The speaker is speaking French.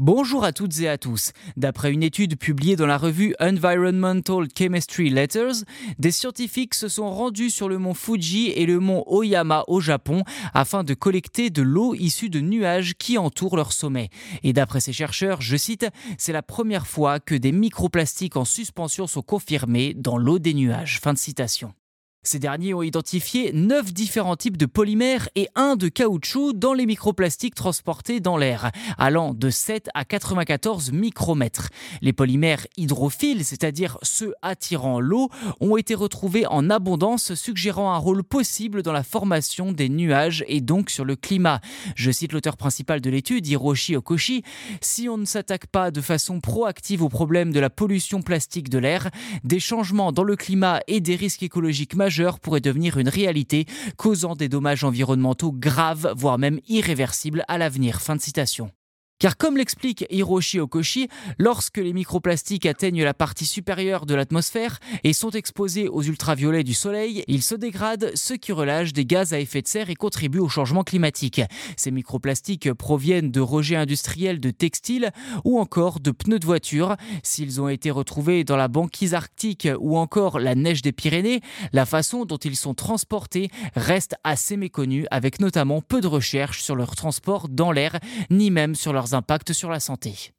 Bonjour à toutes et à tous. D'après une étude publiée dans la revue Environmental Chemistry Letters, des scientifiques se sont rendus sur le mont Fuji et le mont Oyama au Japon afin de collecter de l'eau issue de nuages qui entourent leur sommet. Et d'après ces chercheurs, je cite, c'est la première fois que des microplastiques en suspension sont confirmés dans l'eau des nuages. Fin de citation. Ces derniers ont identifié 9 différents types de polymères et un de caoutchouc dans les microplastiques transportés dans l'air, allant de 7 à 94 micromètres. Les polymères hydrophiles, c'est-à-dire ceux attirant l'eau, ont été retrouvés en abondance, suggérant un rôle possible dans la formation des nuages et donc sur le climat. Je cite l'auteur principal de l'étude, Hiroshi Okoshi, Si on ne s'attaque pas de façon proactive au problème de la pollution plastique de l'air, des changements dans le climat et des risques écologiques majeurs pourrait devenir une réalité, causant des dommages environnementaux graves, voire même irréversibles à l'avenir. Fin de citation. Car comme l'explique Hiroshi Okoshi, lorsque les microplastiques atteignent la partie supérieure de l'atmosphère et sont exposés aux ultraviolets du Soleil, ils se dégradent, ce qui relâche des gaz à effet de serre et contribue au changement climatique. Ces microplastiques proviennent de rejets industriels de textiles ou encore de pneus de voiture. S'ils ont été retrouvés dans la banquise arctique ou encore la neige des Pyrénées, la façon dont ils sont transportés reste assez méconnue avec notamment peu de recherches sur leur transport dans l'air ni même sur impacts sur la santé.